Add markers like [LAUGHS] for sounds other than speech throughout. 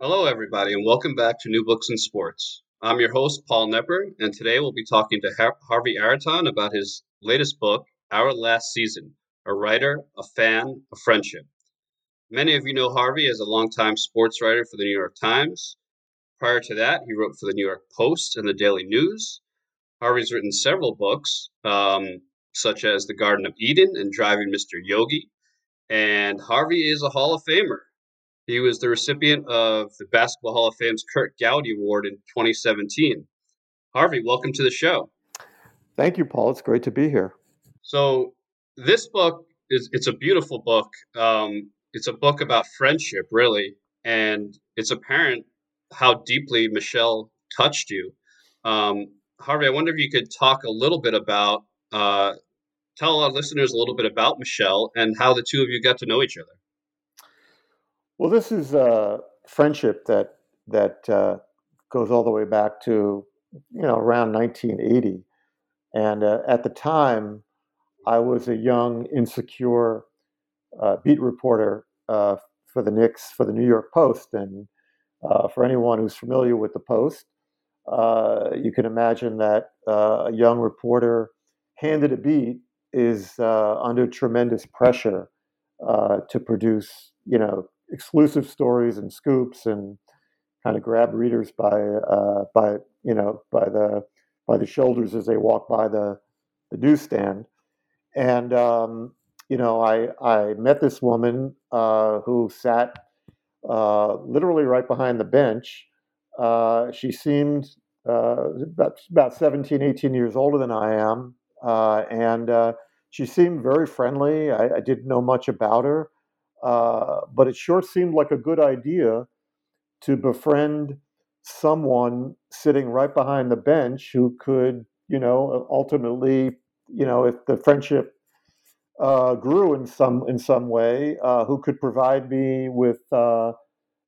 Hello, everybody, and welcome back to New Books in Sports. I'm your host, Paul Knepper, and today we'll be talking to Har- Harvey Araton about his latest book, Our Last Season A Writer, a Fan, a Friendship. Many of you know Harvey as a longtime sports writer for the New York Times. Prior to that, he wrote for the New York Post and the Daily News. Harvey's written several books, um, such as The Garden of Eden and Driving Mr. Yogi. And Harvey is a Hall of Famer. He was the recipient of the Basketball Hall of Fame's Curt Gowdy Award in 2017. Harvey, welcome to the show. Thank you, Paul. It's great to be here. So this book is it's a beautiful book. Um, it's a book about friendship, really, and it's apparent how deeply Michelle touched you. Um, Harvey, I wonder if you could talk a little bit about, uh, tell our listeners a little bit about Michelle and how the two of you got to know each other. Well, this is a friendship that that uh, goes all the way back to you know around 1980, and uh, at the time, I was a young, insecure uh, beat reporter uh, for the Knicks for the New York Post, and uh, for anyone who's familiar with the Post, uh, you can imagine that a young reporter handed a beat is under tremendous pressure to produce, you know, exclusive stories and scoops and kind of grab readers by uh, by you know by the by the shoulders as they walk by the the newsstand. And um, you know, I I met this woman uh, who sat uh, literally right behind the bench. Uh, she seemed uh, about about 17, 18 years older than I am, uh, and she seemed very friendly. I, I didn't know much about her. Uh, but it sure seemed like a good idea to befriend someone sitting right behind the bench who could, you know, ultimately, you know, if the friendship uh, grew in some in some way, uh, who could provide me with, uh,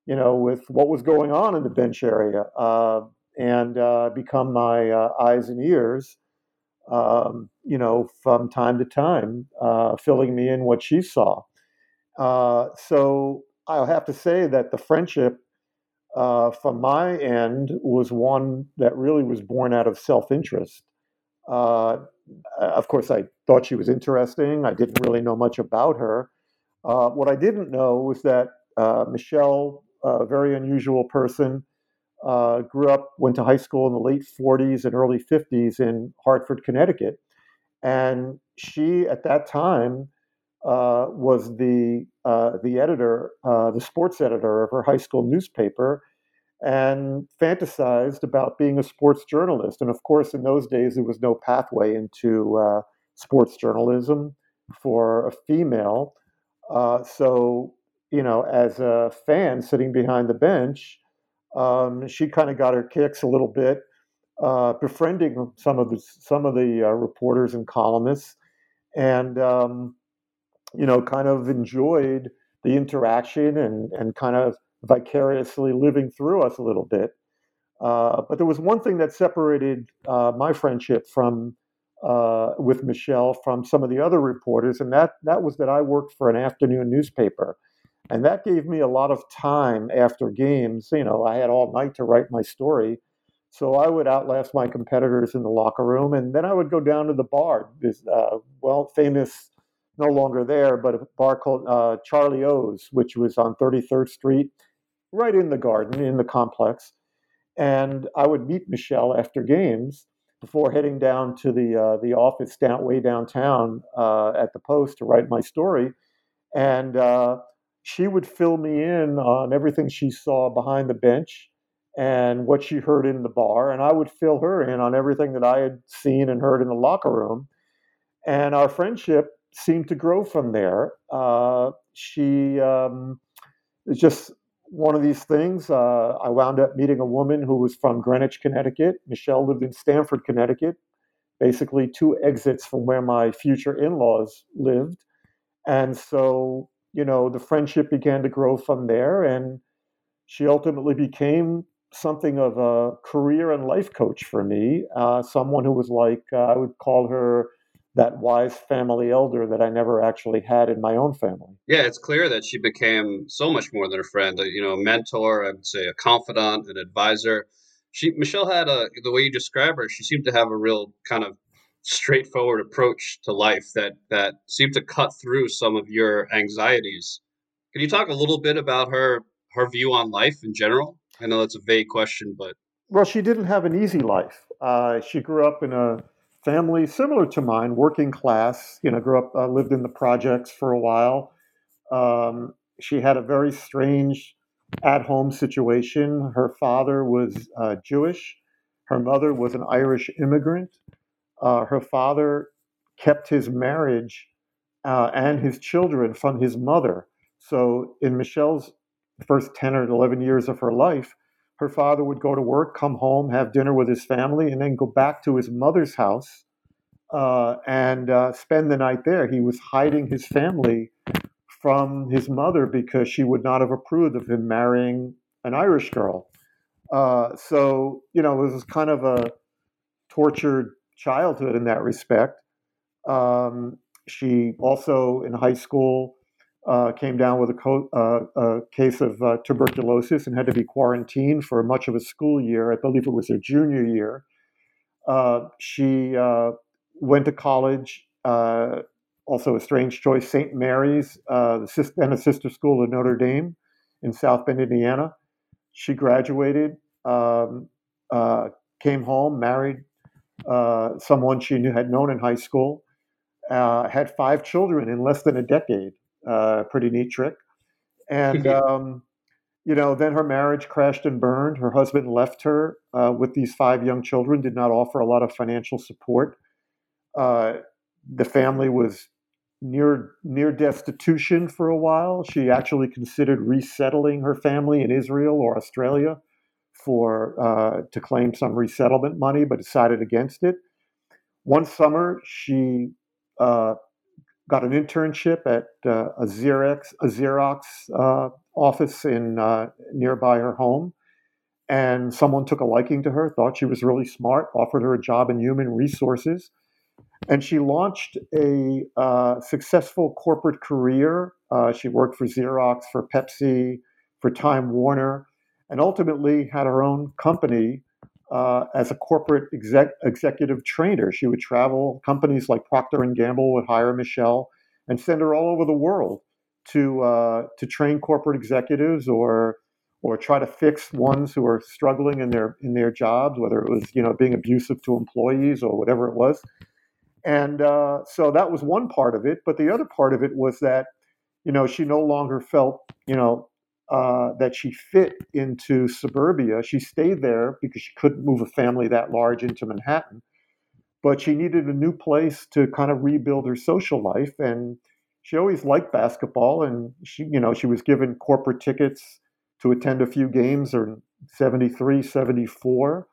you know, with what was going on in the bench area uh, and become my eyes and ears. Um, you know, from time to time, filling me in what she saw. Uh, so I'll have to say that the friendship uh, from my end was one that really was born out of self interest. Uh, of course, I thought she was interesting. I didn't really know much about her. Uh, what I didn't know was that uh, Michelle, a very unusual person, grew up, went to high school in the late 40s and early 50s in Hartford, Connecticut. And she, at that time, uh, was the uh, the editor, uh, the sports editor of her high school newspaper, and fantasized about being a sports journalist. And of course, in those days, there was no pathway into uh, sports journalism for a female. Uh, so, you know, as a fan sitting behind the bench, um, she kind of got her kicks a little bit, uh, befriending some of the some of the reporters and columnists, and um, you know, kind of enjoyed the interaction and, and kind of vicariously living through us a little bit. Uh, but there was one thing that separated uh, my friendship from uh, with Michelle from some of the other reporters, and that that was that I worked for an afternoon newspaper, and that gave me a lot of time after games. You know, I had all night to write my story, so I would outlast my competitors in the locker room, and then I would go down to the bar. This uh, well famous no longer there, but a bar called uh, Charlie O's, which was on 33rd Street, right in the garden, in the complex. And I would meet Michelle after games before heading down to the uh, the office down way downtown uh, at the Post to write my story, and uh, she would fill me in on everything she saw behind the bench and what she heard in the bar, and I would fill her in on everything that I had seen and heard in the locker room, and our friendship seemed to grow from there. Uh, she um, just one of these things. Uh, I wound up meeting a woman who was from Greenwich, Connecticut. Michelle lived in Stamford, Connecticut, basically two exits from where my future in laws lived. And so, you know, the friendship began to grow from there. And she ultimately became something of a career and life coach for me, uh, someone who was like, uh, I would call her that wise family elder that I never actually had in my own family. Yeah, it's clear that she became so much more than a friend, a, you know, a mentor, I would say a confidant, an advisor. She Michelle had a the way you describe her, she seemed to have a real kind of straightforward approach to life that that seemed to cut through some of your anxieties. Can you talk a little bit about her her view on life in general? I know that's a vague question, but well, she didn't have an easy life. Uh, she grew up in a family similar to mine, working class. You know, grew up, uh, lived in the projects for a while. Um, she had a very strange at-home situation. Her father was uh, Jewish. Her mother was an Irish immigrant. Uh, her father kept his marriage uh, and his children from his mother. So, in Michelle's first 10 or 11 years of her life, her father would go to work, come home, have dinner with his family, and then go back to his mother's house uh, and uh, spend the night there. He was hiding his family from his mother because she would not have approved of him marrying an Irish girl. Uh, so, you know, it was kind of a tortured childhood in that respect. Um, she also, in high school, uh, came down with a, co- uh, a case of uh, tuberculosis and had to be quarantined for much of a school year. I believe it was her junior year. Uh, she uh, went to college, uh, also a strange choice, St. Mary's, and a sister school of Notre Dame in South Bend, Indiana. She graduated, um, came home, married someone she knew, had known in high school, had five children in less than a decade. Uh, pretty neat trick. And [LAUGHS] um, you know, then her marriage crashed and burned. Her husband left her uh, with these five young children. Did not offer a lot of financial support. Uh, the family was near near destitution for a while. She actually considered resettling her family in Israel or Australia for uh, to claim some resettlement money, but decided against it. One summer, she uh, got an internship at uh, a Xerox, a Xerox uh, office in uh, nearby her home. And someone took a liking to her, thought she was really smart, offered her a job in human resources. And she launched a uh, successful corporate career. Uh, she worked for Xerox, for Pepsi, for Time Warner, and ultimately had her own company uh, as a corporate exec, executive trainer. She would travel. Companies like Procter and Gamble would hire Michelle and send her all over the world to uh, to train corporate executives or or try to fix ones who are struggling in their in their jobs, whether it was you know being abusive to employees or whatever it was. And uh, so that was one part of it. But the other part of it was that you know she no longer felt you know uh, that she fit into suburbia. She stayed there because she couldn't move a family that large into Manhattan, but she needed a new place to kind of rebuild her social life. And she always liked basketball, and she, you know, she was given corporate tickets to attend a few games in 73, 74.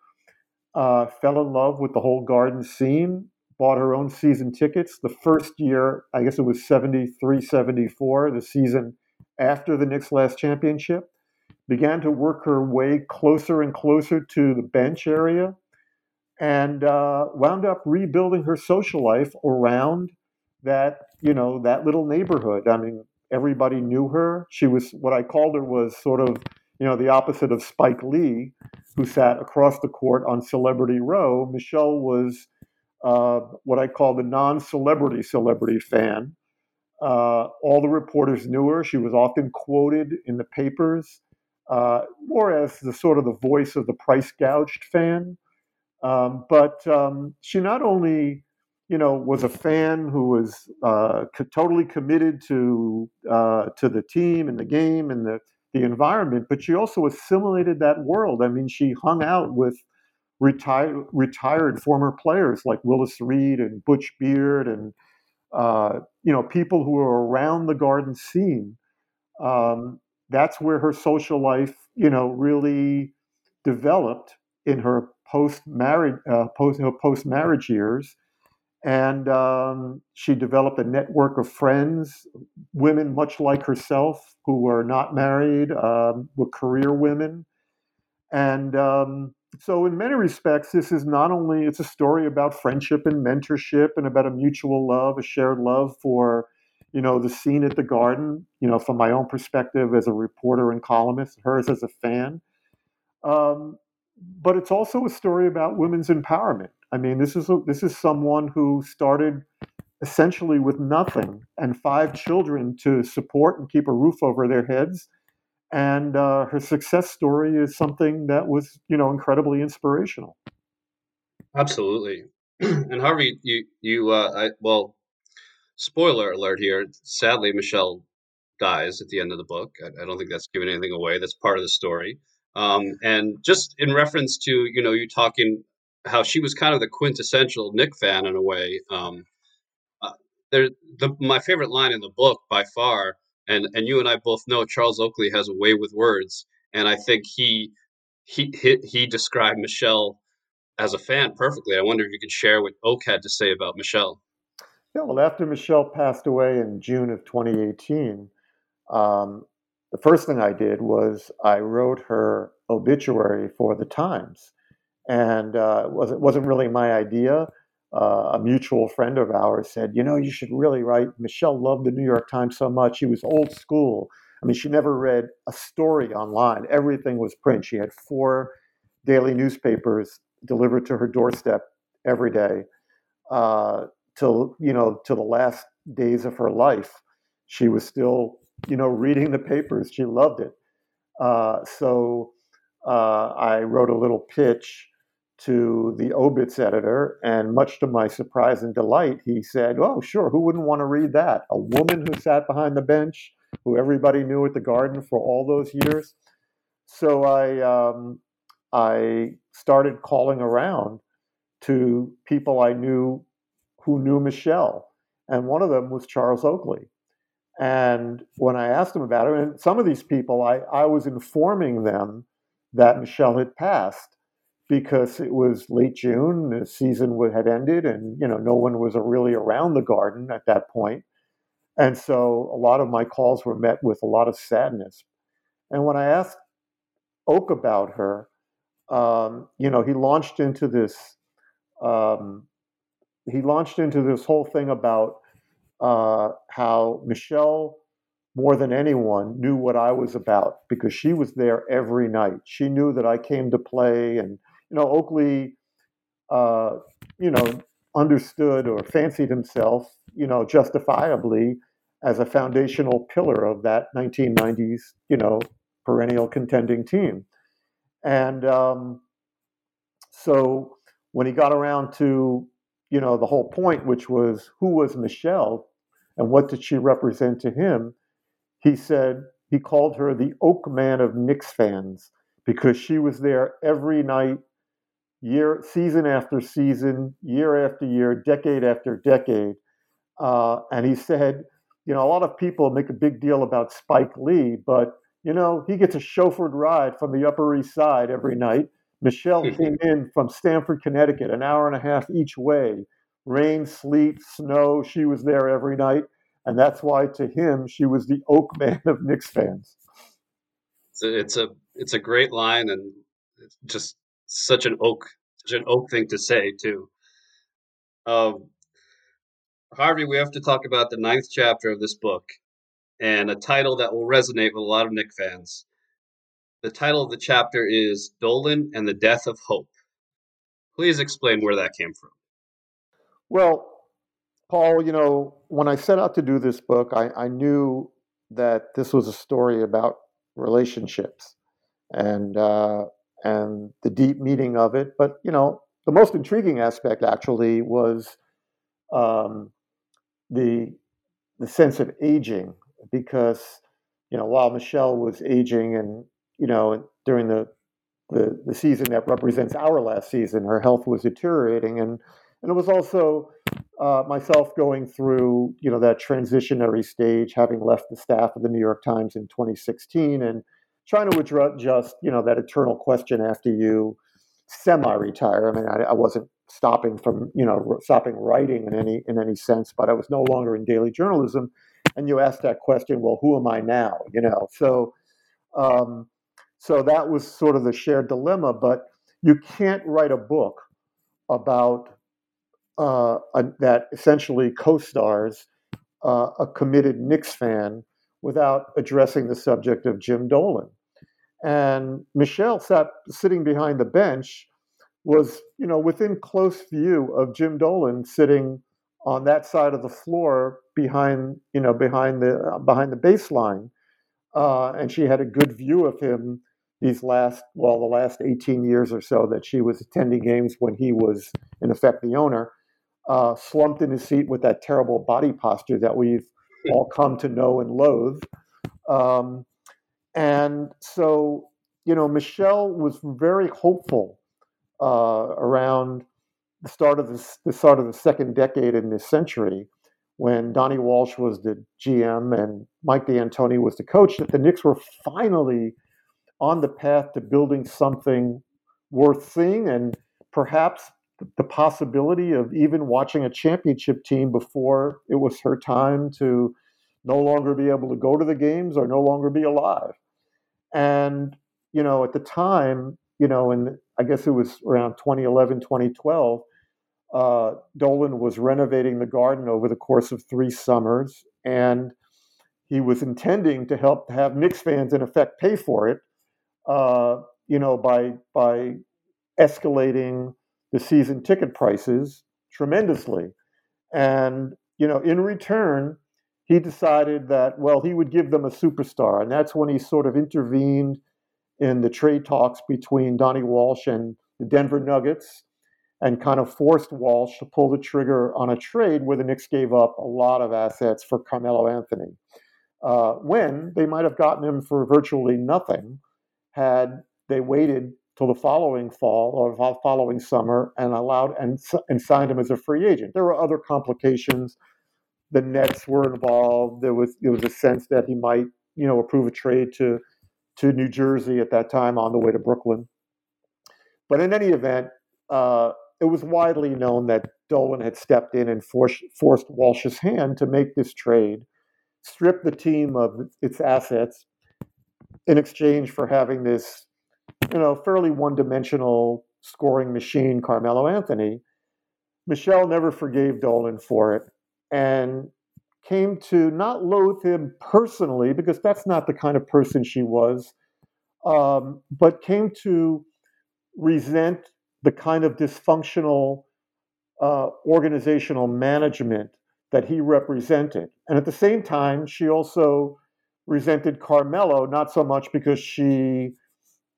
Uh, fell in love with the whole garden scene, bought her own season tickets. The first year, I guess it was 73, 74, the season after the Knicks' last championship, began to work her way closer and closer to the bench area, and uh, wound up rebuilding her social life around that, you know, that little neighborhood. I mean, everybody knew her. She was what I called her was sort of, you know, the opposite of Spike Lee, who sat across the court on Celebrity Row. Michelle was uh, what I call the non-celebrity celebrity fan Uh, all the reporters knew her. She was often quoted in the papers, uh, more as the sort of the voice of the price gouged fan. Um, but um, she not only, you know, was a fan who was uh, co- totally committed to uh, to the team and the game and the the environment, but she also assimilated that world. I mean, she hung out with retired retired former players like Willis Reed and Butch Beard and uh, you know people who are around the garden scene. Um, that's where her social life, you know, really developed in her post marriage uh, post post marriage years, and um, she developed a network of friends, women much like herself who were not married, um, were career women, and um, so in many respects, this is not only it's a story about friendship and mentorship and about a mutual love, a shared love for you know the scene at the garden you know from my own perspective as a reporter and columnist hers as a fan um, but it's also a story about women's empowerment. I mean, this is a, this is someone who started essentially with nothing and five children to support and keep a roof over their heads. And uh, her success story is something that was, you know, incredibly inspirational. Absolutely. [CLEARS THROAT] and Harvey, you you uh, I, well, spoiler alert here. Sadly, Michelle dies at the end of the book. I, I don't think that's giving anything away. That's part of the story. Um, and just in reference to you know you talking how she was kind of the quintessential Knick fan in a way. Um, uh, there, the, my favorite line in the book by far, and and you and I both know Charles Oakley has a way with words, and I think he he he, he described Michelle as a fan perfectly. I wonder if you could share what Oak had to say about Michelle. Yeah, well, after Michelle passed away in June of 2018, um, the first thing I did was I wrote her obituary for the Times, and uh, it wasn't wasn't really my idea. Uh, a mutual friend of ours said, "You know, you should really write." Michelle loved the New York Times so much; she was old school. I mean, she never read a story online. Everything was print. She had four daily newspapers delivered to her doorstep every day uh, till you know till the last days of her life. She was still you know, reading the papers. She loved it. Uh, so uh, I wrote a little pitch to the obits editor, and much to my surprise and delight, he said, "Oh, sure, who wouldn't want to read that? A woman who sat behind the bench, who everybody knew at the Garden for all those years." So I um, I started calling around to people I knew who knew Michelle, and one of them was Charles Oakley. And when I asked them about it, and some of these people, I, I was informing them that Michelle had passed because it was late June, the season had ended, and you know no one was really around the garden at that point. And so a lot of my calls were met with a lot of sadness. And when I asked Oak about her, um, you know, he launched into this. Um, he launched into this whole thing about uh, how Michelle, more than anyone, knew what I was about because she was there every night. She knew that I came to play, and you know, Oakley, uh, you know, understood or fancied himself, you know, justifiably as a foundational pillar of that 1990s, you know, perennial contending team. And um, so when he got around to you know, the whole point, which was who was Michelle and what did she represent to him, he said he called her the Oak Man of Knicks fans because she was there every night, year, season after season, year after year, decade after decade. Uh, and he said, you know, a lot of people make a big deal about Spike Lee, but you know, he gets a chauffeured ride from the Upper East Side every night Michelle came in from Stamford, Connecticut, an hour and a half each way. Rain, sleet, snow. She was there every night. And that's why to him, she was the oak man [LAUGHS] of Knicks fans. It's a, it's a, it's a great line and just such an oak, such an oak thing to say too. Um, Harvey, we have to talk about the ninth chapter of this book and a title that will resonate with a lot of Knick fans. The title of the chapter is Dolan and the Death of Hope. Please explain where that came from. Well, Paul, you know, when I set out to do this book, I, I knew that this was a story about relationships and uh, and the deep meaning of it. But you know, the most intriguing aspect actually was um, the the sense of aging, because you know, while Michelle was aging, and you know, during the the, the season that represents our last season, her health was deteriorating, and and it was also uh, myself going through you know that transitionary stage, having left the staff of the New York Times in 2016, and trying to just you know that eternal question after you semi-retire. I mean, I, I, wasn't stopping from you know stopping writing in any in any sense, but I was no longer in daily journalism. And you ask that question, well, who am I now? You know, so um, so that was sort of the shared dilemma. But you can't write a book about uh, a, that essentially co-stars uh, a committed Knicks fan without addressing the subject of Jim Dolan. And Michelle sat sitting behind the bench was, you know, within close view of Jim Dolan sitting on that side of the floor behind, you know, behind the uh, behind the baseline, uh, and she had a good view of him these last, well, the last 18 years or so that she was attending games when he was, in effect, the owner, uh, slumped in his seat with that terrible body posture that we've all come to know and loathe. Um, and so, you know, Michelle was very hopeful uh, around the start of the, the start of the second decade in this century, when Donnie Walsh was the GM and Mike D'Antoni was the coach, that the Knicks were finally on the path to building something worth seeing and perhaps the possibility of even watching a championship team before it was her time to no longer be able to go to the games or no longer be alive. And, you know, at the time, you know, and I guess it was around 2011, 2012, uh, Dolan was renovating the garden over the course of three summers. And he was intending to help have Knicks fans, in effect, pay for it, uh, you know, by, by escalating the season ticket prices tremendously. And, you know, in return, he decided that, well, he would give them a superstar. And that's when he sort of intervened in the trade talks between Donnie Walsh and the Denver Nuggets and kind of forced Walsh to pull the trigger on a trade where the Knicks gave up a lot of assets for Carmelo Anthony. Uh, when they might have gotten him for virtually nothing had they waited till the following fall or following summer and allowed and, and signed him as a free agent. There were other complications the Nets were involved. There was there was a sense that he might, you know, approve a trade to to New Jersey at that time on the way to Brooklyn. But in any event, uh, it was widely known that Dolan had stepped in and forced, forced Walsh's hand to make this trade, strip the team of its assets in exchange for having this, you know, fairly one-dimensional scoring machine, Carmelo Anthony. Michelle never forgave Dolan for it and came to not loathe him personally, because that's not the kind of person she was, um, but came to resent the kind of dysfunctional uh, organizational management that he represented. And at the same time, she also resented Carmelo, not so much because she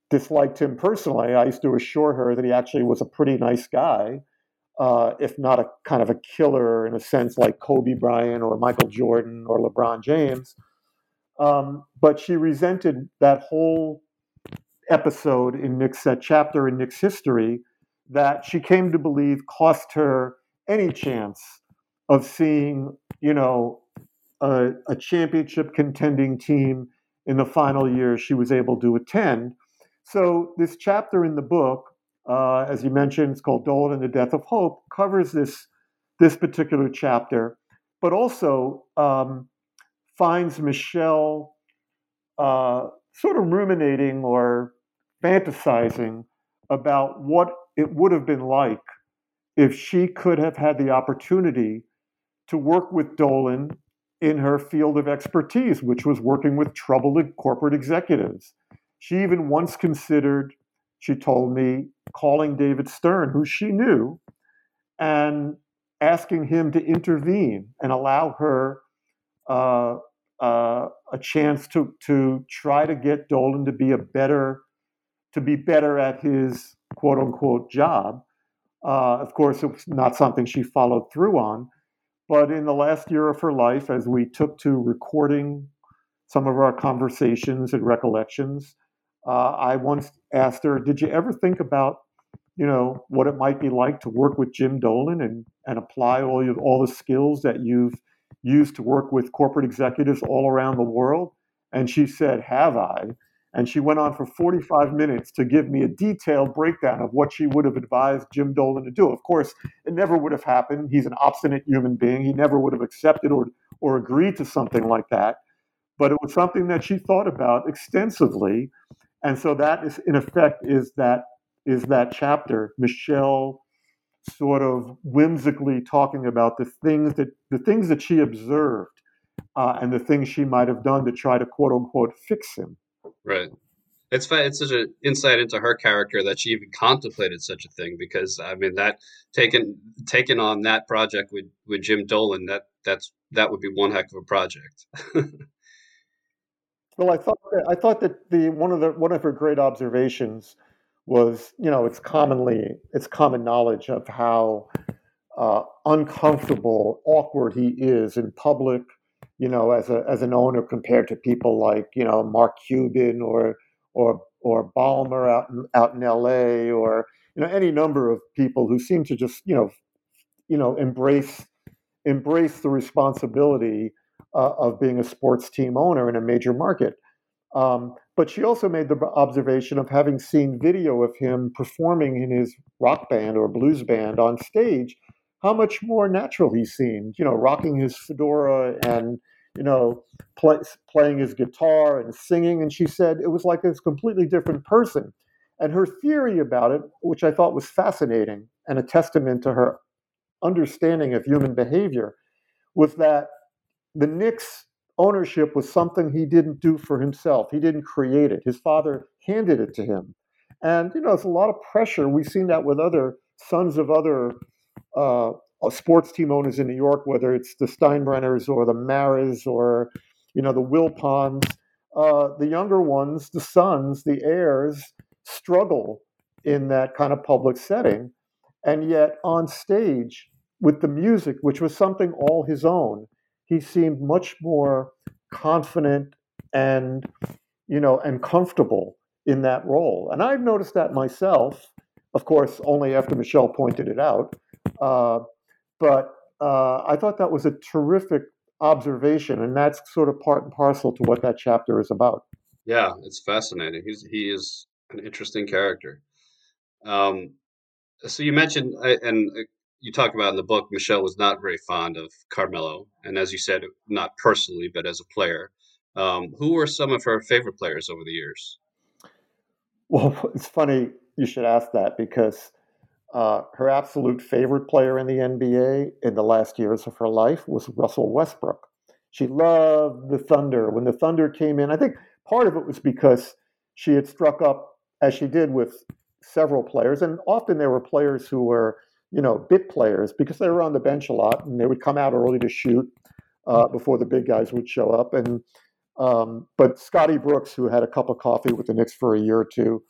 disliked him personally. I used to assure her that he actually was a pretty nice guy uh, if not a kind of a killer in a sense like Kobe Bryant or Michael Jordan or LeBron James. Um, but she resented that whole episode in Knicks that chapter in Knicks history that she came to believe cost her any chance of seeing, you know, a, a championship contending team in the final year she was able to attend. So this chapter in the book uh, as you mentioned, it's called Dolan and the Death of Hope, covers this, this particular chapter, but also um, finds Michelle uh, sort of ruminating or fantasizing about what it would have been like if she could have had the opportunity to work with Dolan in her field of expertise, which was working with troubled corporate executives. She even once considered she told me, calling David Stern, who she knew, and asking him to intervene and allow her uh, uh, a chance to to try to get Dolan to be a better to be better at his quote unquote job. Uh, of course, it was not something she followed through on. But in the last year of her life, as we took to recording some of our conversations and recollections, uh, I once asked her, "Did you ever think about, you know, what it might be like to work with Jim Dolan and and apply all your, all the skills that you've used to work with corporate executives all around the world?" And she said, "Have I?" And she went on for 45 minutes to give me a detailed breakdown of what she would have advised Jim Dolan to do. Of course, it never would have happened. He's an obstinate human being. He never would have accepted or, or agreed to something like that. But it was something that she thought about extensively. And so that is, in effect, is that is that chapter. Michelle sort of whimsically talking about the things that the things that she observed uh, and the things she might have done to try to quote unquote fix him. Right. It's it's such an insight into her character that she even contemplated such a thing because I mean that taking taking on that project with, with Jim Dolan that that's that would be one heck of a project. [LAUGHS] well, I thought that, I thought that the one of the one of her great observations was you know it's commonly it's common knowledge of how uh, uncomfortable, awkward he is in public you know, as a as an owner compared to people like you know Mark Cuban or or or Ballmer out in, out in L.A. or you know any number of people who seem to just you know you know embrace embrace the responsibility uh, of being a sports team owner in a major market. Um, but she also made the observation of having seen video of him performing in his rock band or blues band on stage, how much more natural he seemed, you know, rocking his fedora and you know, play, playing his guitar and singing. And she said it was like a completely different person. And her theory about it, which I thought was fascinating and a testament to her understanding of human behavior, was that the Knicks ownership was something he didn't do for himself. He didn't create it. His father handed it to him. And, you know, it's a lot of pressure. We've seen that with other sons of other uh, sports team owners in New York, whether it's the Steinbrenners or the Maras or you know the Wilpons, uh, the younger ones, the sons, the heirs, struggle in that kind of public setting, and yet on stage with the music, which was something all his own, he seemed much more confident and you know and comfortable in that role. And I've noticed that myself, of course, only after Michelle pointed it out. Uh, but uh, I thought that was a terrific observation, and that's sort of part and parcel to what that chapter is about. Yeah, it's fascinating. He's he is an interesting character. Um, so you mentioned, and uh, you talk about in the book, Michelle was not very fond of Carmelo, and as you said, not personally, but as a player. Um, who were some of her favorite players over the years? Well, [LAUGHS] it's funny you should ask that because uh, her absolute favorite player in the NBA in the last years of her life was Russell Westbrook. She loved the Thunder. When the Thunder came in, I think part of it was because she had struck up, as she did with several players, and often there were players who were, you know, bit players because they were on the bench a lot and they would come out early to shoot uh, before the big guys would show up. And um, but Scotty Brooks, who had a cup of coffee with the Knicks for a year or two,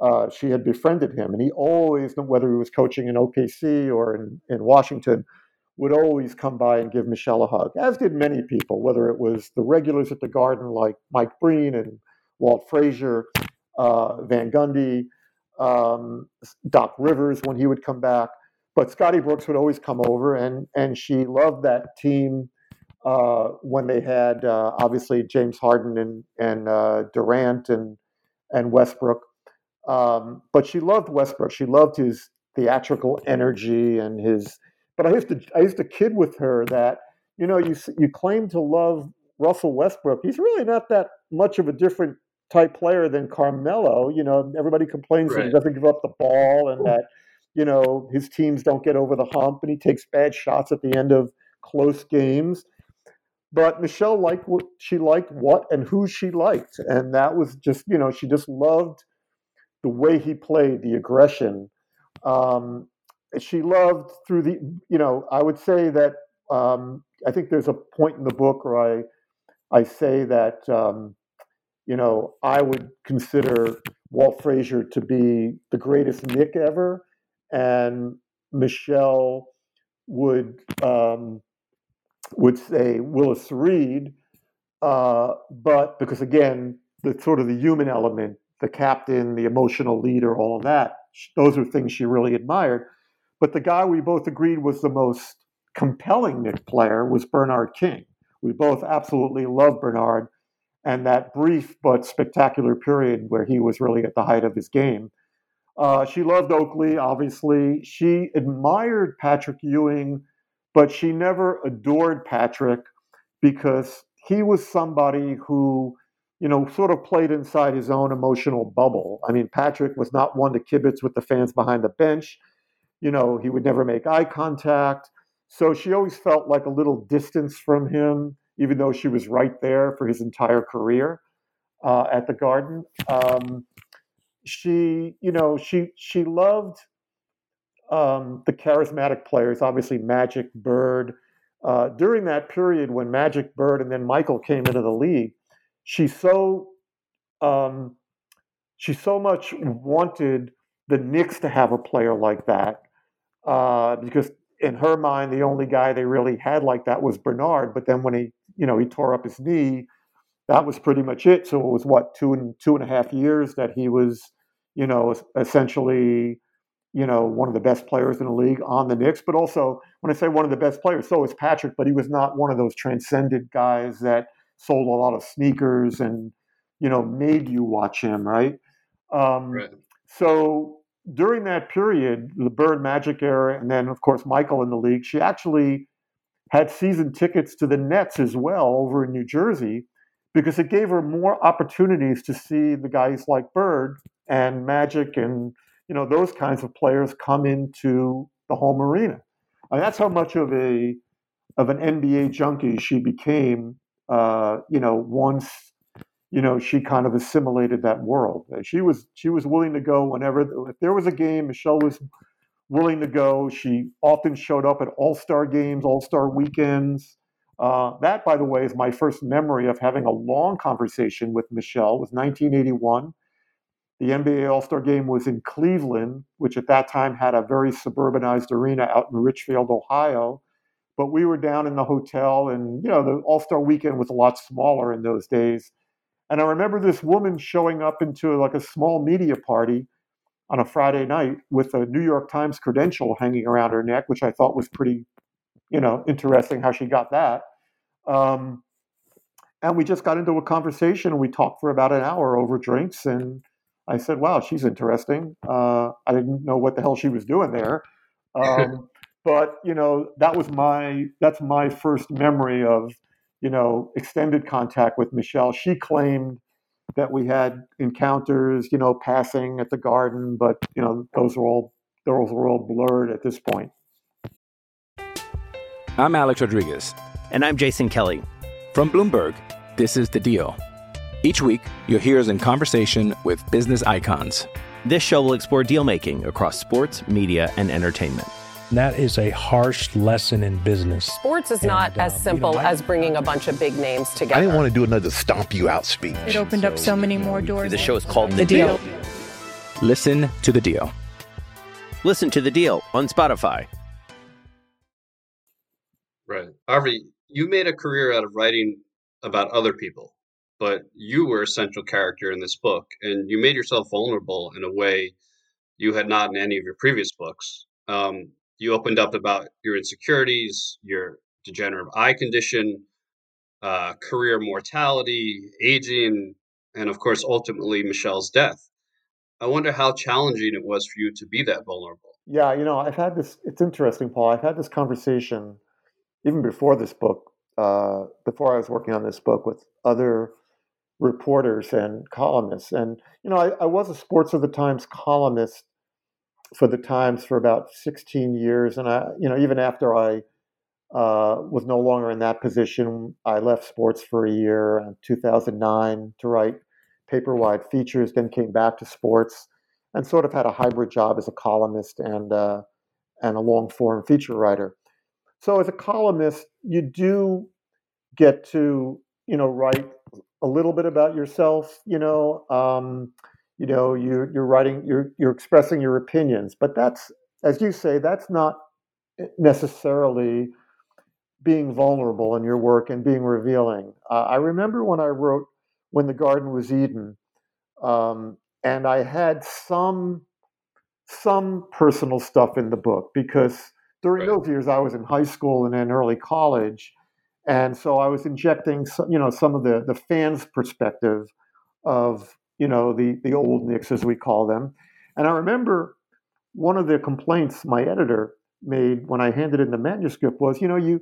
uh, she had befriended him, and he always, whether he was coaching in OKC or in, in Washington, would always come by and give Michelle a hug, as did many people, whether it was the regulars at the Garden like Mike Breen and Walt Frazier, uh, Van Gundy, um, Doc Rivers when he would come back. But Scotty Brooks would always come over, and and she loved that team uh, when they had uh, obviously James Harden and and uh, Durant and and Westbrook. Um, but she loved Westbrook. She loved his theatrical energy and his. But I used to I used to kid with her that you know you you claim to love Russell Westbrook. He's really not that much of a different type player than Carmelo. You know, everybody complains right. that he doesn't give up the ball and that you know his teams don't get over the hump and he takes bad shots at the end of close games. But Michelle liked what she liked, what and who she liked, and that was just you know she just loved the way he played, the aggression. Um, she loved through the, you know, I would say that um, I think there's a point in the book where I, I say that, um, you know, I would consider Walt Frazier to be the greatest Knick ever, and Michelle would um, would say Willis Reed, uh, but because again, the sort of the human element, the captain, the emotional leader, all of that, those are things she really admired. But the guy we both agreed was the most compelling Knick player was Bernard King. We both absolutely loved Bernard and that brief but spectacular period where he was really at the height of his game. Uh, she loved Oakley, obviously. She admired Patrick Ewing, but she never adored Patrick because he was somebody who, you know, sort of played inside his own emotional bubble. I mean, Patrick was not one to kibitz with the fans behind the bench. You know, he would never make eye contact. So she always felt like a little distance from him, even though she was right there for his entire career uh, at the Garden. Um, she, you know, she she loved um, the charismatic players, obviously Magic, Bird. Uh, during that period when Magic, Bird, and then Michael came into the league, she so um, she so much wanted the Knicks to have a player like that uh, because in her mind, the only guy they really had like that was Bernard. But then when he, you know, he tore up his knee, that was pretty much it. So it was what two and two and a half years that he was, you know, essentially, you know, one of the best players in the league on the Knicks. But also, when I say one of the best players, so is Patrick. But he was not one of those transcendent guys that sold a lot of sneakers and, you know, made you watch him, right? Um, right. So during that period, the Bird Magic era, and then of course Michael in the league, she actually had season tickets to the Nets as well over in New Jersey because it gave her more opportunities to see the guys like Bird and Magic and you know those kinds of players come into the home arena. And that's how much of a of an NBA junkie she became. Uh, you know, once you know, she kind of assimilated that world. She was she was willing to go whenever if there was a game. Michelle was willing to go. She often showed up at All Star games, All Star weekends. Uh, that, by the way, is my first memory of having a long conversation with Michelle. It was 1981. The NBA All Star Game was in Cleveland, which at that time had a very suburbanized arena out in Richfield, Ohio. But we were down in the hotel, and you know the All Star Weekend was a lot smaller in those days. And I remember this woman showing up into like a small media party on a Friday night with a New York Times credential hanging around her neck, which I thought was pretty, you know, interesting how she got that. Um, and we just got into a conversation and we talked for about an hour over drinks. And I said, wow, she's interesting. Uh, I didn't know what the hell she was doing there. Um, [LAUGHS] but, you know, that was my, that's my first memory of you know, extended contact with Michelle. She claimed that we had encounters, you know, passing at the garden, but you know, those were all those were all blurred at this point. I'm Alex Rodriguez. And I'm Jason Kelly. From Bloomberg, this is The Deal. Each week, you'll hear us in conversation with business icons. This show will explore deal making across sports, media, and entertainment that is a harsh lesson in business. Sports is and, not as simple you know, as bringing a bunch of big names together. I didn't want to do another stomp you out speech. It opened so, up so many more doors. The show is called The, the deal. deal. Listen to the deal. Listen to the deal on Spotify. Right. Harvey, you made a career out of writing about other people, but you were a central character in this book, and you made yourself vulnerable in a way you had not in any of your previous books. Um, you opened up about your insecurities, your degenerative eye condition, uh, career mortality, aging, and of course, ultimately, Michelle's death. I wonder how challenging it was for you to be that vulnerable. Yeah, you know, I've had this, it's interesting, Paul. I've had this conversation even before this book, uh, before I was working on this book with other reporters and columnists. And, you know, I, I was a Sports of the Times columnist for the Times for about 16 years, and I, you know, even after I uh, was no longer in that position, I left sports for a year in 2009 to write paper-wide features. Then came back to sports, and sort of had a hybrid job as a columnist and uh, and a long form feature writer. So as a columnist, you do get to you know write a little bit about yourself. You know, um, you know you're you're writing you're you're expressing your opinions, but that's as you say that's not necessarily being vulnerable in your work and being revealing. Uh, I remember when I wrote when the Garden Was Eden, um, and I had some some personal stuff in the book because during right. those years I was in high school and in early college, and so I was injecting some, you know some of the the fans' perspective of you know the the old Knicks as we call them, and I remember one of the complaints my editor made when I handed in the manuscript was you know you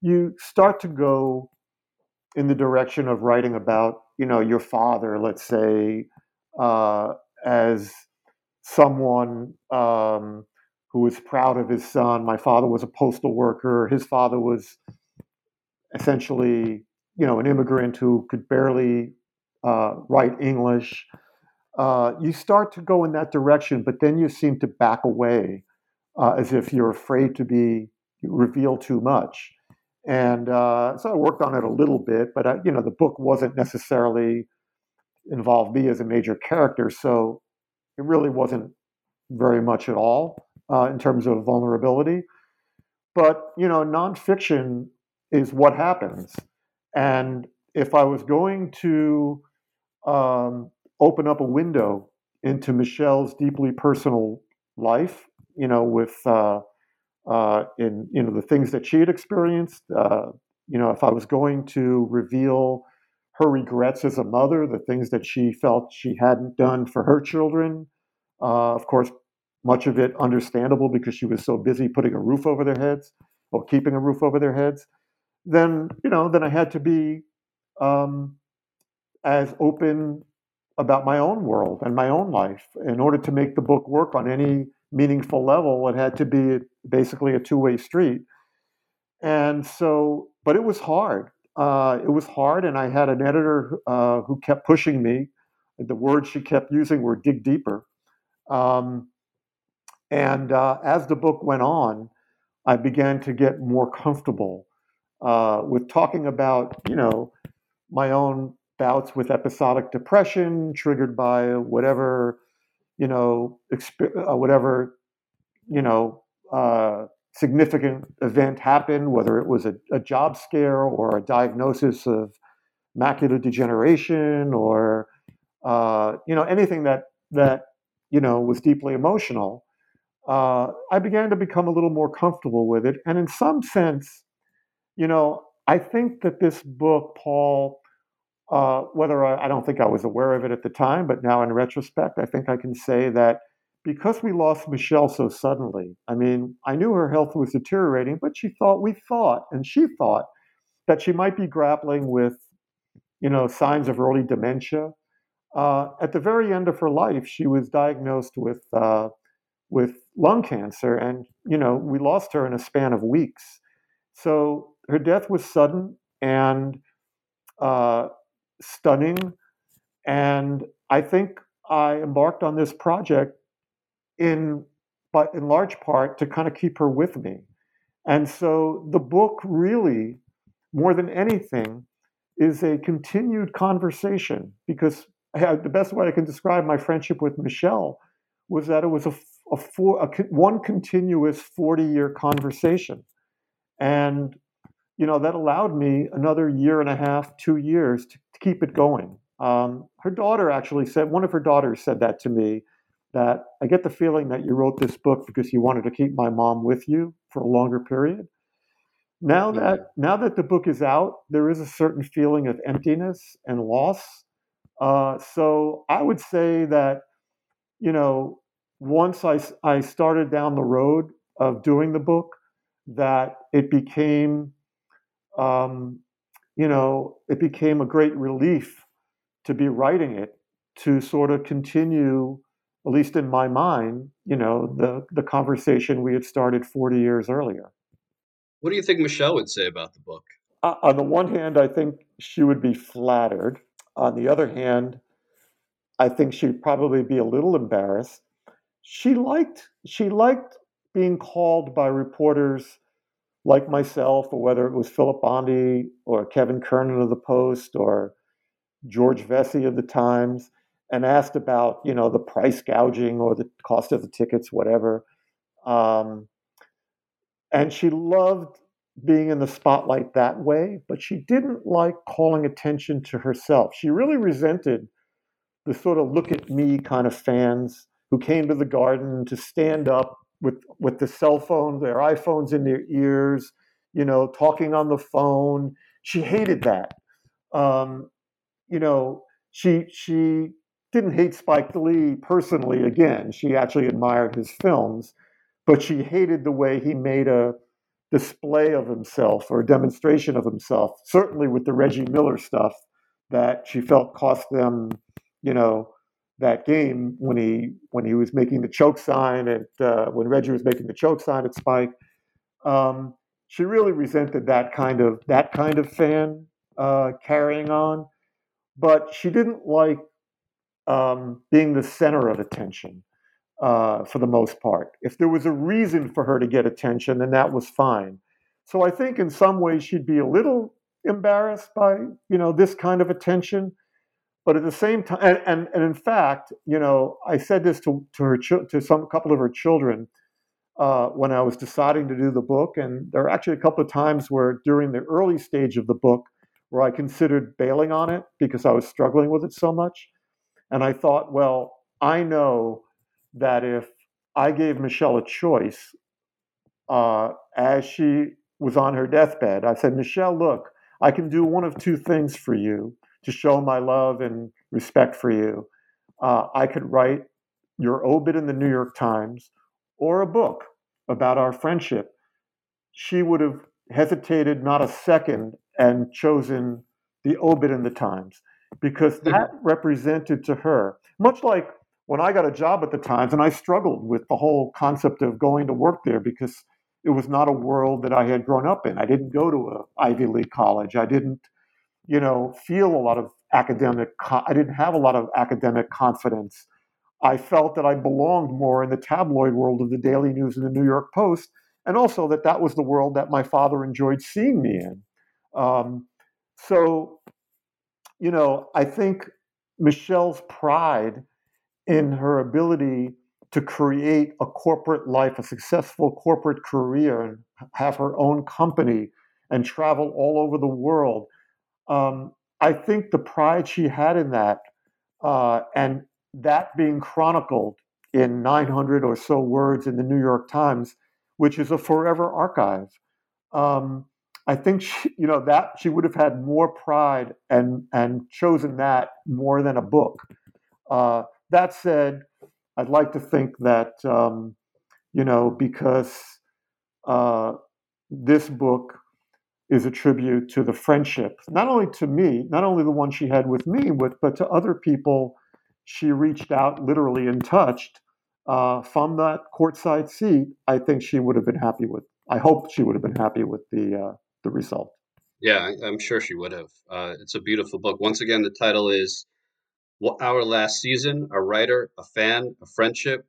you start to go in the direction of writing about you know your father let's say uh, as someone um, who was proud of his son. My father was a postal worker. His father was essentially, you know, an immigrant who could barely uh, write English. Uh, you start to go in that direction, but then you seem to back away uh, as if you're afraid to be revealed too much. And uh, so I worked on it a little bit, but I, you know, the book wasn't necessarily involved me as a major character, so it really wasn't very much at all uh, in terms of vulnerability. But you know, nonfiction is what happens, and if I was going to um, open up a window into Michelle's deeply personal life, you know, with uh, uh, in you know the things that she had experienced, uh, you know, if I was going to reveal her regrets as a mother, the things that she felt she hadn't done for her children, uh, of course, much of it understandable because she was so busy putting a roof over their heads or keeping a roof over their heads. Then you know, then I had to be um, as open about my own world and my own life. In order to make the book work on any meaningful level, it had to be basically a two-way street. And so, but it was hard. Uh, it was hard, and I had an editor uh, who kept pushing me. The words she kept using were "dig deeper," Um, and uh, as the book went on, I began to get more comfortable uh, with talking about, you know, my own bouts with episodic depression triggered by whatever, you know, exp- uh, whatever, you know, uh, significant event happened, whether it was a, a job scare or a diagnosis of macular degeneration or, uh, you know, anything that that you know, was deeply emotional, uh, I began to become a little more comfortable with it. And in some sense, you know, I think that this book, Paul, uh, whether I, I, don't think I was aware of it at the time, but now in retrospect, I think I can say that because we lost Michelle so suddenly, I mean, I knew her health was deteriorating, but she thought, we thought, and she thought that she might be grappling with, you know, signs of early dementia uh, at the very end of her life, she was diagnosed with uh, with lung cancer, and you know we lost her in a span of weeks. So her death was sudden and uh, stunning, and I think I embarked on this project in but in large part to kind of keep her with me. And so the book really, more than anything, is a continued conversation because the best way I can describe my friendship with Michelle was that it was a, a, four, a one continuous 40 year conversation. And, you know, that allowed me another year and a half, two years to, to keep it going. Um, her daughter actually said, one of her daughters said that to me, that I get the feeling that you wrote this book because you wanted to keep my mom with you for a longer period. Now that now that the book is out, there is a certain feeling of emptiness and loss uh, so I would say that, you know, once I, I started down the road of doing the book, that it became, um, you know, it became a great relief to be writing it to sort of continue, at least in my mind, you know, the, the conversation we had started 40 years earlier. What do you think Michelle would say about the book? Uh, on the one hand, I think she would be flattered on the other hand, I think she'd probably be a little embarrassed. She liked she liked being called by reporters like myself, or whether it was Filip Bondy or Kevin Kernan of the Post or George Vecsey of the Times, and asked about you know the price gouging or the cost of the tickets, whatever. Um, and she loved being in the spotlight that way, but she didn't like calling attention to herself. She really resented the sort of look at me kind of fans who came to the garden to stand up with with the cell phone, their iPhones in their ears, you know, talking on the phone. She hated that. Um, you know, she she didn't hate Spike Lee personally. Again, she actually admired his films, but she hated the way he made a display of himself or a demonstration of himself. Certainly with the Reggie Miller stuff that she felt cost them, you know, that game when he when he was making the choke sign and uh, when Reggie was making the choke sign at Spike. Um, she really resented that kind of that kind of fan uh, carrying on, but she didn't like um, being the center of attention uh, for the most part. If there was a reason for her to get attention, then that was fine. So I think in some ways she'd be a little embarrassed by you know this kind of attention but at the same time, and, and, and in fact, you know, I said this to, to her to some couple of her children uh, when I was deciding to do the book, and there are actually a couple of times where during the early stage of the book where I considered bailing on it because I was struggling with it so much, and I thought, well, I know that if I gave Michelle a choice uh, as she was on her deathbed, I said, Michelle, look, I can do one of two things for you to show my love and respect for you, uh, I could write your obit in the New York Times or a book about our friendship. She would have hesitated not a second and chosen the obit in the Times because that represented to her, much like when I got a job at the Times, and I struggled with the whole concept of going to work there because it was not a world that I had grown up in. I didn't go to an Ivy League college. I didn't you know, feel a lot of academic, I didn't have a lot of academic confidence. I felt that I belonged more in the tabloid world of the Daily News and the New York Post, and also that that was the world that my father enjoyed seeing me in. Um, so, you know, I think Michelle's pride in her ability to create a corporate life, a successful corporate career, and have her own company and travel all over the world um, I think the pride she had in that, uh, and that being chronicled in 900 or so words in the New York Times, which is a forever archive. Um, I think she, you know that she would have had more pride and and chosen that more than a book. Uh, that said, I'd like to think that um, you know because uh, this book is a tribute to the friendship, not only to me, not only the one she had with me, but, but to other people she reached out literally and touched uh, from that courtside seat. I think she would have been happy with. I hope she would have been happy with the uh, the result. Yeah, I'm sure she would have. Uh, it's a beautiful book. Once again, the title is "Our Last Season: A Writer, a Fan, a Friendship."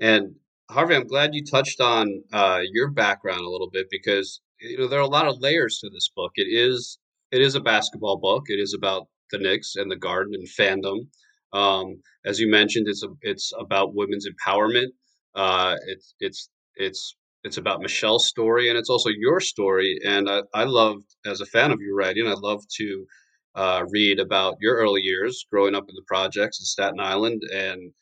And Harvey, I'm glad you touched on uh, your background a little bit because you know there are a lot of layers to this book. It is it is a basketball book. It is about the Knicks and the Garden and fandom. Um, as you mentioned, it's a, it's about women's empowerment. Uh, it's it's it's it's about Michelle's story and it's also your story. And I, I loved as a fan of your writing, I love to uh, read about your early years growing up in the projects in Staten Island and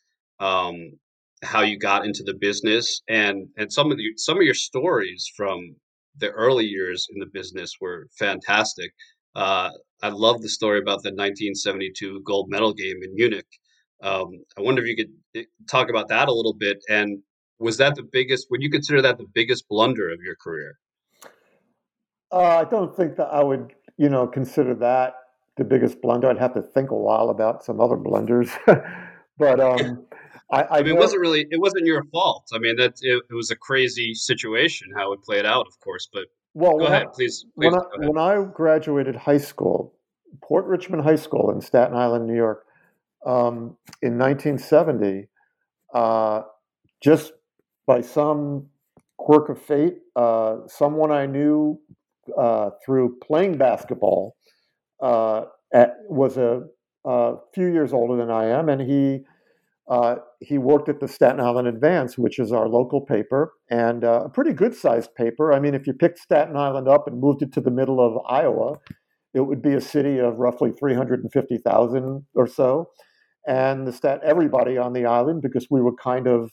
um, how you got into the business and and some of the some of your stories from the early years in the business were fantastic. Uh, I love the story about the 1972 gold medal game in Munich. Um, I wonder if you could eh, talk about that a little bit. And was that the biggest? Would you consider that the biggest blunder of your career? Uh, I don't think that I would, you know, consider that the biggest blunder. I'd have to think a while about some other blunders, [LAUGHS] but um, I, I, I mean, it wasn't really it wasn't your fault. I mean, that it, it, was a crazy situation how it played out, of course. But well, go ahead, I, please. please when, I, when I graduated high school, Port Richmond High School in Staten Island, New York, um, in 1970, uh, just by some quirk of fate. Uh, someone I knew uh, through playing basketball uh, at, was a, a, few years older than I am, and he uh, he worked at the Staten Island Advance, which is our local paper, and uh, a pretty good sized paper. I mean, if you picked Staten Island up and moved it to the middle of Iowa, it would be a city of roughly 350,000 or so. And the stat everybody on the island, because we were kind of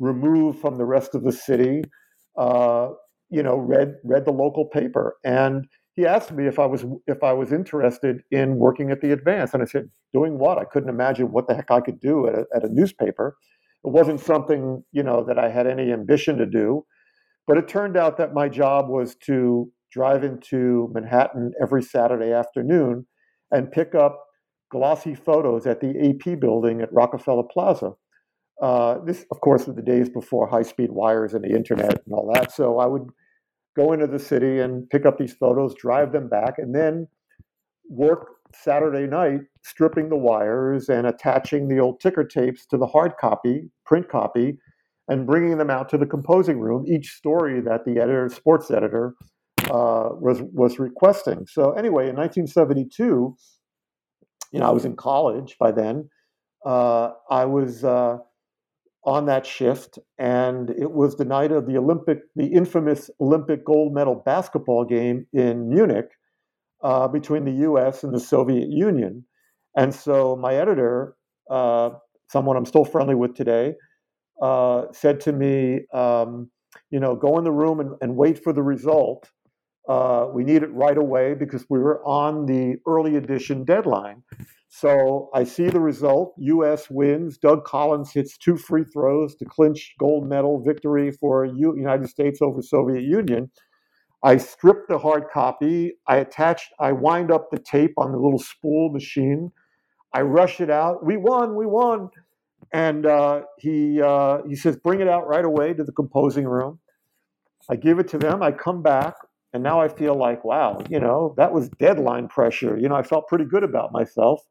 removed from the rest of the city, uh, you know, read read the local paper. And he asked me if I was if I was interested in working at the Advance, and I said, "Doing what?" I couldn't imagine what the heck I could do at a, at a newspaper. It wasn't something you know that I had any ambition to do, but it turned out that my job was to drive into Manhattan every Saturday afternoon and pick up glossy photos at the AP building at Rockefeller Plaza. Uh, this, of course, was the days before high-speed wires and the internet and all that. So I would go into the city and pick up these photos, drive them back, and then work Saturday night stripping the wires and attaching the old ticker tapes to the hard copy, print copy, and bringing them out to the composing room. Each story that the editor, sports editor, uh, was was requesting. So anyway, in 1972, you know, I was in college by then. Uh, I was uh, on that shift, and it was the night of the Olympic, the infamous Olympic gold medal basketball game in Munich uh, between the U.S. and the Soviet Union. And so my editor, uh, someone I'm still friendly with today, uh, said to me, um, "You know, go in the room and, and wait for the result." Uh, we need it right away because we were on the early edition deadline. So I see the result. U.S. wins. Doug Collins hits two free throws to clinch gold medal victory for U- United States over Soviet Union. I strip the hard copy. I attach. I wind up the tape on the little spool machine. I rush it out. We won. We won. And uh, he uh, he says, "Bring it out right away to the composing room." I give it to them. I come back, and now I feel like, wow, you know, that was deadline pressure. You know, I felt pretty good about myself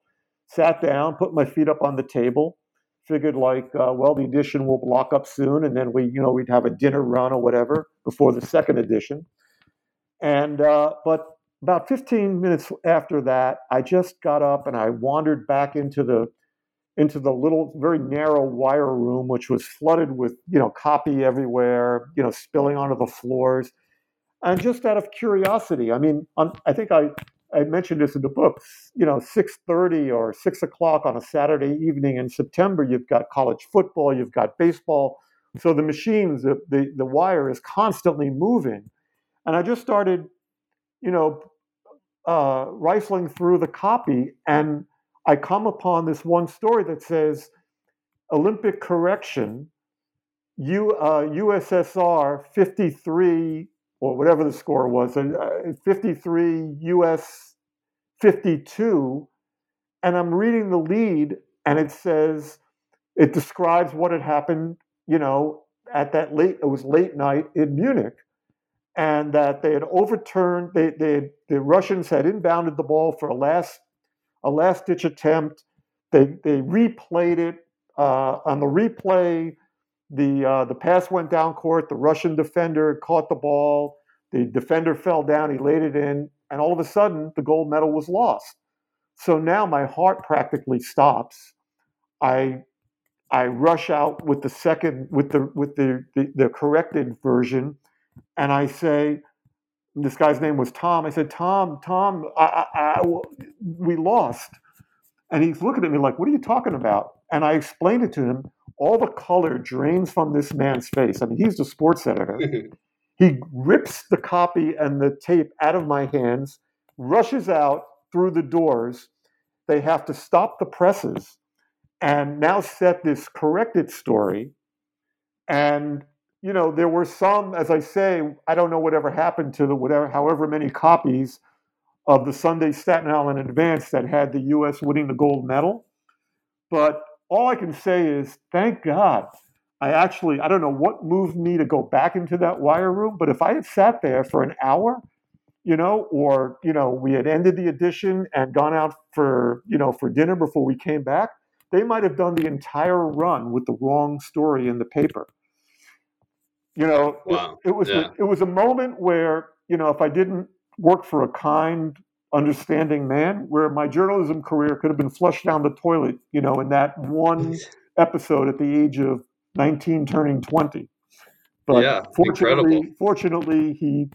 sat down, put my feet up on the table, figured like, uh, well, the edition will lock up soon, and then we, you know, we'd have a dinner run or whatever before the second edition. And uh, but about 15 minutes after that, I just got up and I wandered back into the into the little, very narrow wire room, which was flooded with, you know, copy everywhere, you know, spilling onto the floors. And just out of curiosity, I mean, I think I I mentioned this in the book. You know, six thirty or six o'clock on a Saturday evening in September, you've got college football, you've got baseball. So the machines, the, the, the wire is constantly moving, and I just started, you know, uh, rifling through the copy, and I come upon this one story that says Olympic correction, U, uh, USSR 53 or whatever the score was, uh, 53 US 52. And I'm reading the lead, and it says, it describes what had happened, you know, at that late, it was late night in Munich, and that they had overturned, they, they the Russians had inbounded the ball for a last, a last ditch attempt. They, they replayed it. Uh, on the replay, the uh, the pass went down court. The Russian defender caught the ball. The defender fell down. He laid it in, and all of a sudden, the gold medal was lost. So now my heart practically stops. I I rush out with the second with the with the the, the corrected version, and I say, this guy's name was Tom. I said, Tom, Tom, I, I, I, we lost. And he's looking at me like, what are you talking about? And I explained it to him all the color drains from this man's face. I mean, he's the sports editor. [LAUGHS] he rips the copy and the tape out of my hands, rushes out through the doors. They have to stop the presses and now set this corrected story. And you know, there were some, as I say, I don't know whatever happened to the whatever, however many copies of the Sunday Staten Island Advance that had the U.S. winning the gold medal. But all I can say is, thank God. I actually, I don't know what moved me to go back into that wire room, but if I had sat there for an hour, you know, or, you know, we had ended the edition and gone out for, you know, for dinner before we came back, they might have done the entire run with the wrong story in the paper. You know, wow. it, it was yeah. it was a moment where you know if I didn't work for a kind, understanding man, where my journalism career could have been flushed down the toilet. You know, in that one episode at the age of 19, turning 20. But yeah, fortunately, incredible. fortunately, he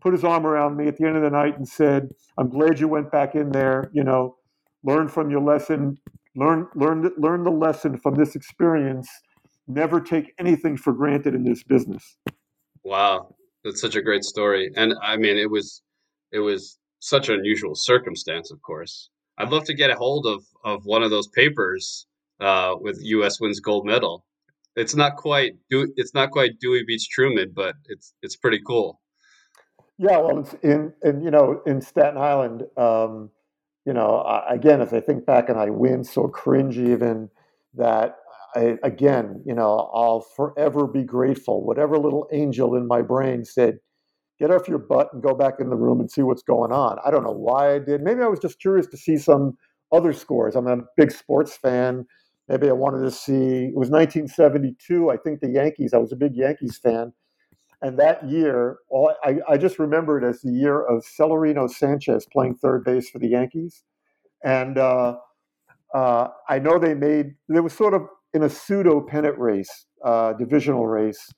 put his arm around me at the end of the night and said, "I'm glad you went back in there. You know, learn from your lesson. Learn, learn, learn the lesson from this experience. Never take anything for granted in this business." Wow, that's such a great story, and I mean, it was, it was such an unusual circumstance. Of course, I'd love to get a hold of of one of those papers uh, with U.S. wins gold medal. It's not quite it's not quite Dewey beats Truman, but it's it's pretty cool. Yeah, well, it's in and you know in Staten Island, um, you know, I, again as I think back and I win so cringe even that I, again, you know, I'll forever be grateful. Whatever little angel in my brain said, "Get off your butt and go back in the room and see what's going on." I don't know why I did. Maybe I was just curious to see some other scores. I'm a big sports fan. Maybe I wanted to see. It was 1972. I think the Yankees. I was a big Yankees fan, and that year, all, I, I just remember it as the year of Celerino Sanchez playing third base for the Yankees, and uh, uh, I know they made. There was sort of in a pseudo pennant race, uh, divisional race.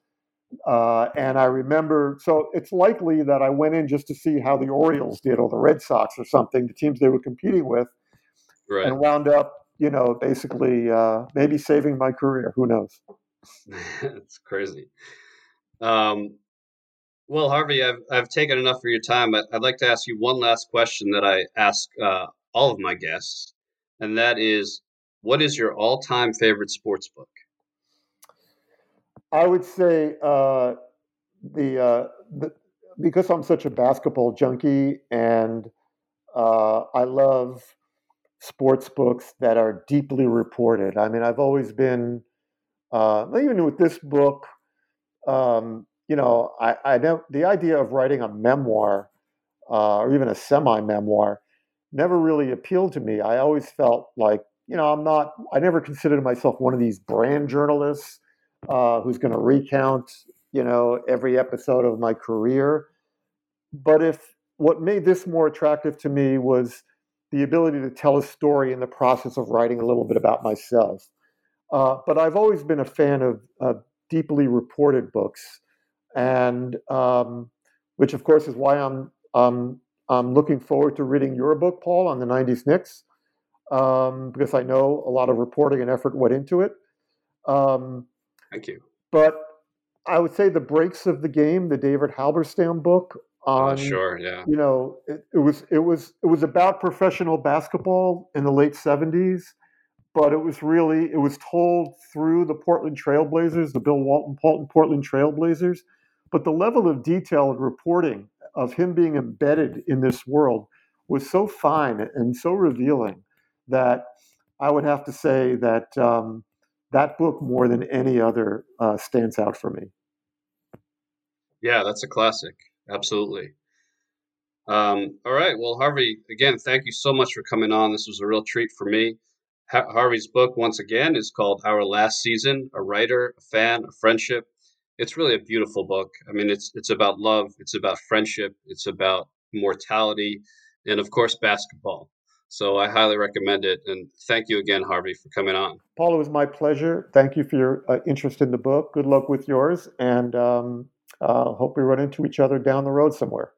Uh, and I remember, so it's likely that I went in just to see how the Orioles did or the Red Sox or something, the teams they were competing with, right. and wound up you know, basically uh, maybe saving my career. Who knows? [LAUGHS] it's crazy. Um, well, Harvey, I've, I've taken enough of your time. I'd, I'd like to ask you one last question that I ask uh, all of my guests, and that is, what is your all-time favorite sports book? I would say uh, the, uh, the because I'm such a basketball junkie and uh, I love sports books that are deeply reported. I mean, I've always been, uh, even with this book, um, you know, I, I know the idea of writing a memoir uh, or even a semi memoir never really appealed to me. I always felt like, you know, I'm not, I never considered myself one of these brand journalists uh, who's going to recount, you know, every episode of my career. But if what made this more attractive to me was the ability to tell a story in the process of writing a little bit about myself. Uh, but I've always been a fan of, deeply reported books, and um, which, of course, is why I'm um, I'm looking forward to reading your book, Paul, on the '90s Knicks, um, because I know a lot of reporting and effort went into it. Um, Thank you. But I would say the breaks of the game, the David Halberstam book, on oh, sure yeah you know it, it, was it was it was about professional basketball in the late 70s but it was really it was told through the portland trailblazers the bill walton portland trailblazers but the level of detail and reporting of him being embedded in this world was so fine and so revealing that i would have to say that um, that book more than any other uh, stands out for me yeah that's a classic Absolutely. Um, all right. Well, Harvey, again, thank you so much for coming on. This was a real treat for me. Ha- Harvey's book, once again, is called Our Last Season A Writer, a Fan, a Friendship. It's really a beautiful book. I mean, it's it's about love, it's about friendship, it's about mortality, and of course, basketball. So I highly recommend it. And thank you again, Harvey, for coming on. Paul, it was my pleasure. Thank you for your uh, interest in the book. Good luck with yours. And um, uh, hope we run into each other down the road somewhere.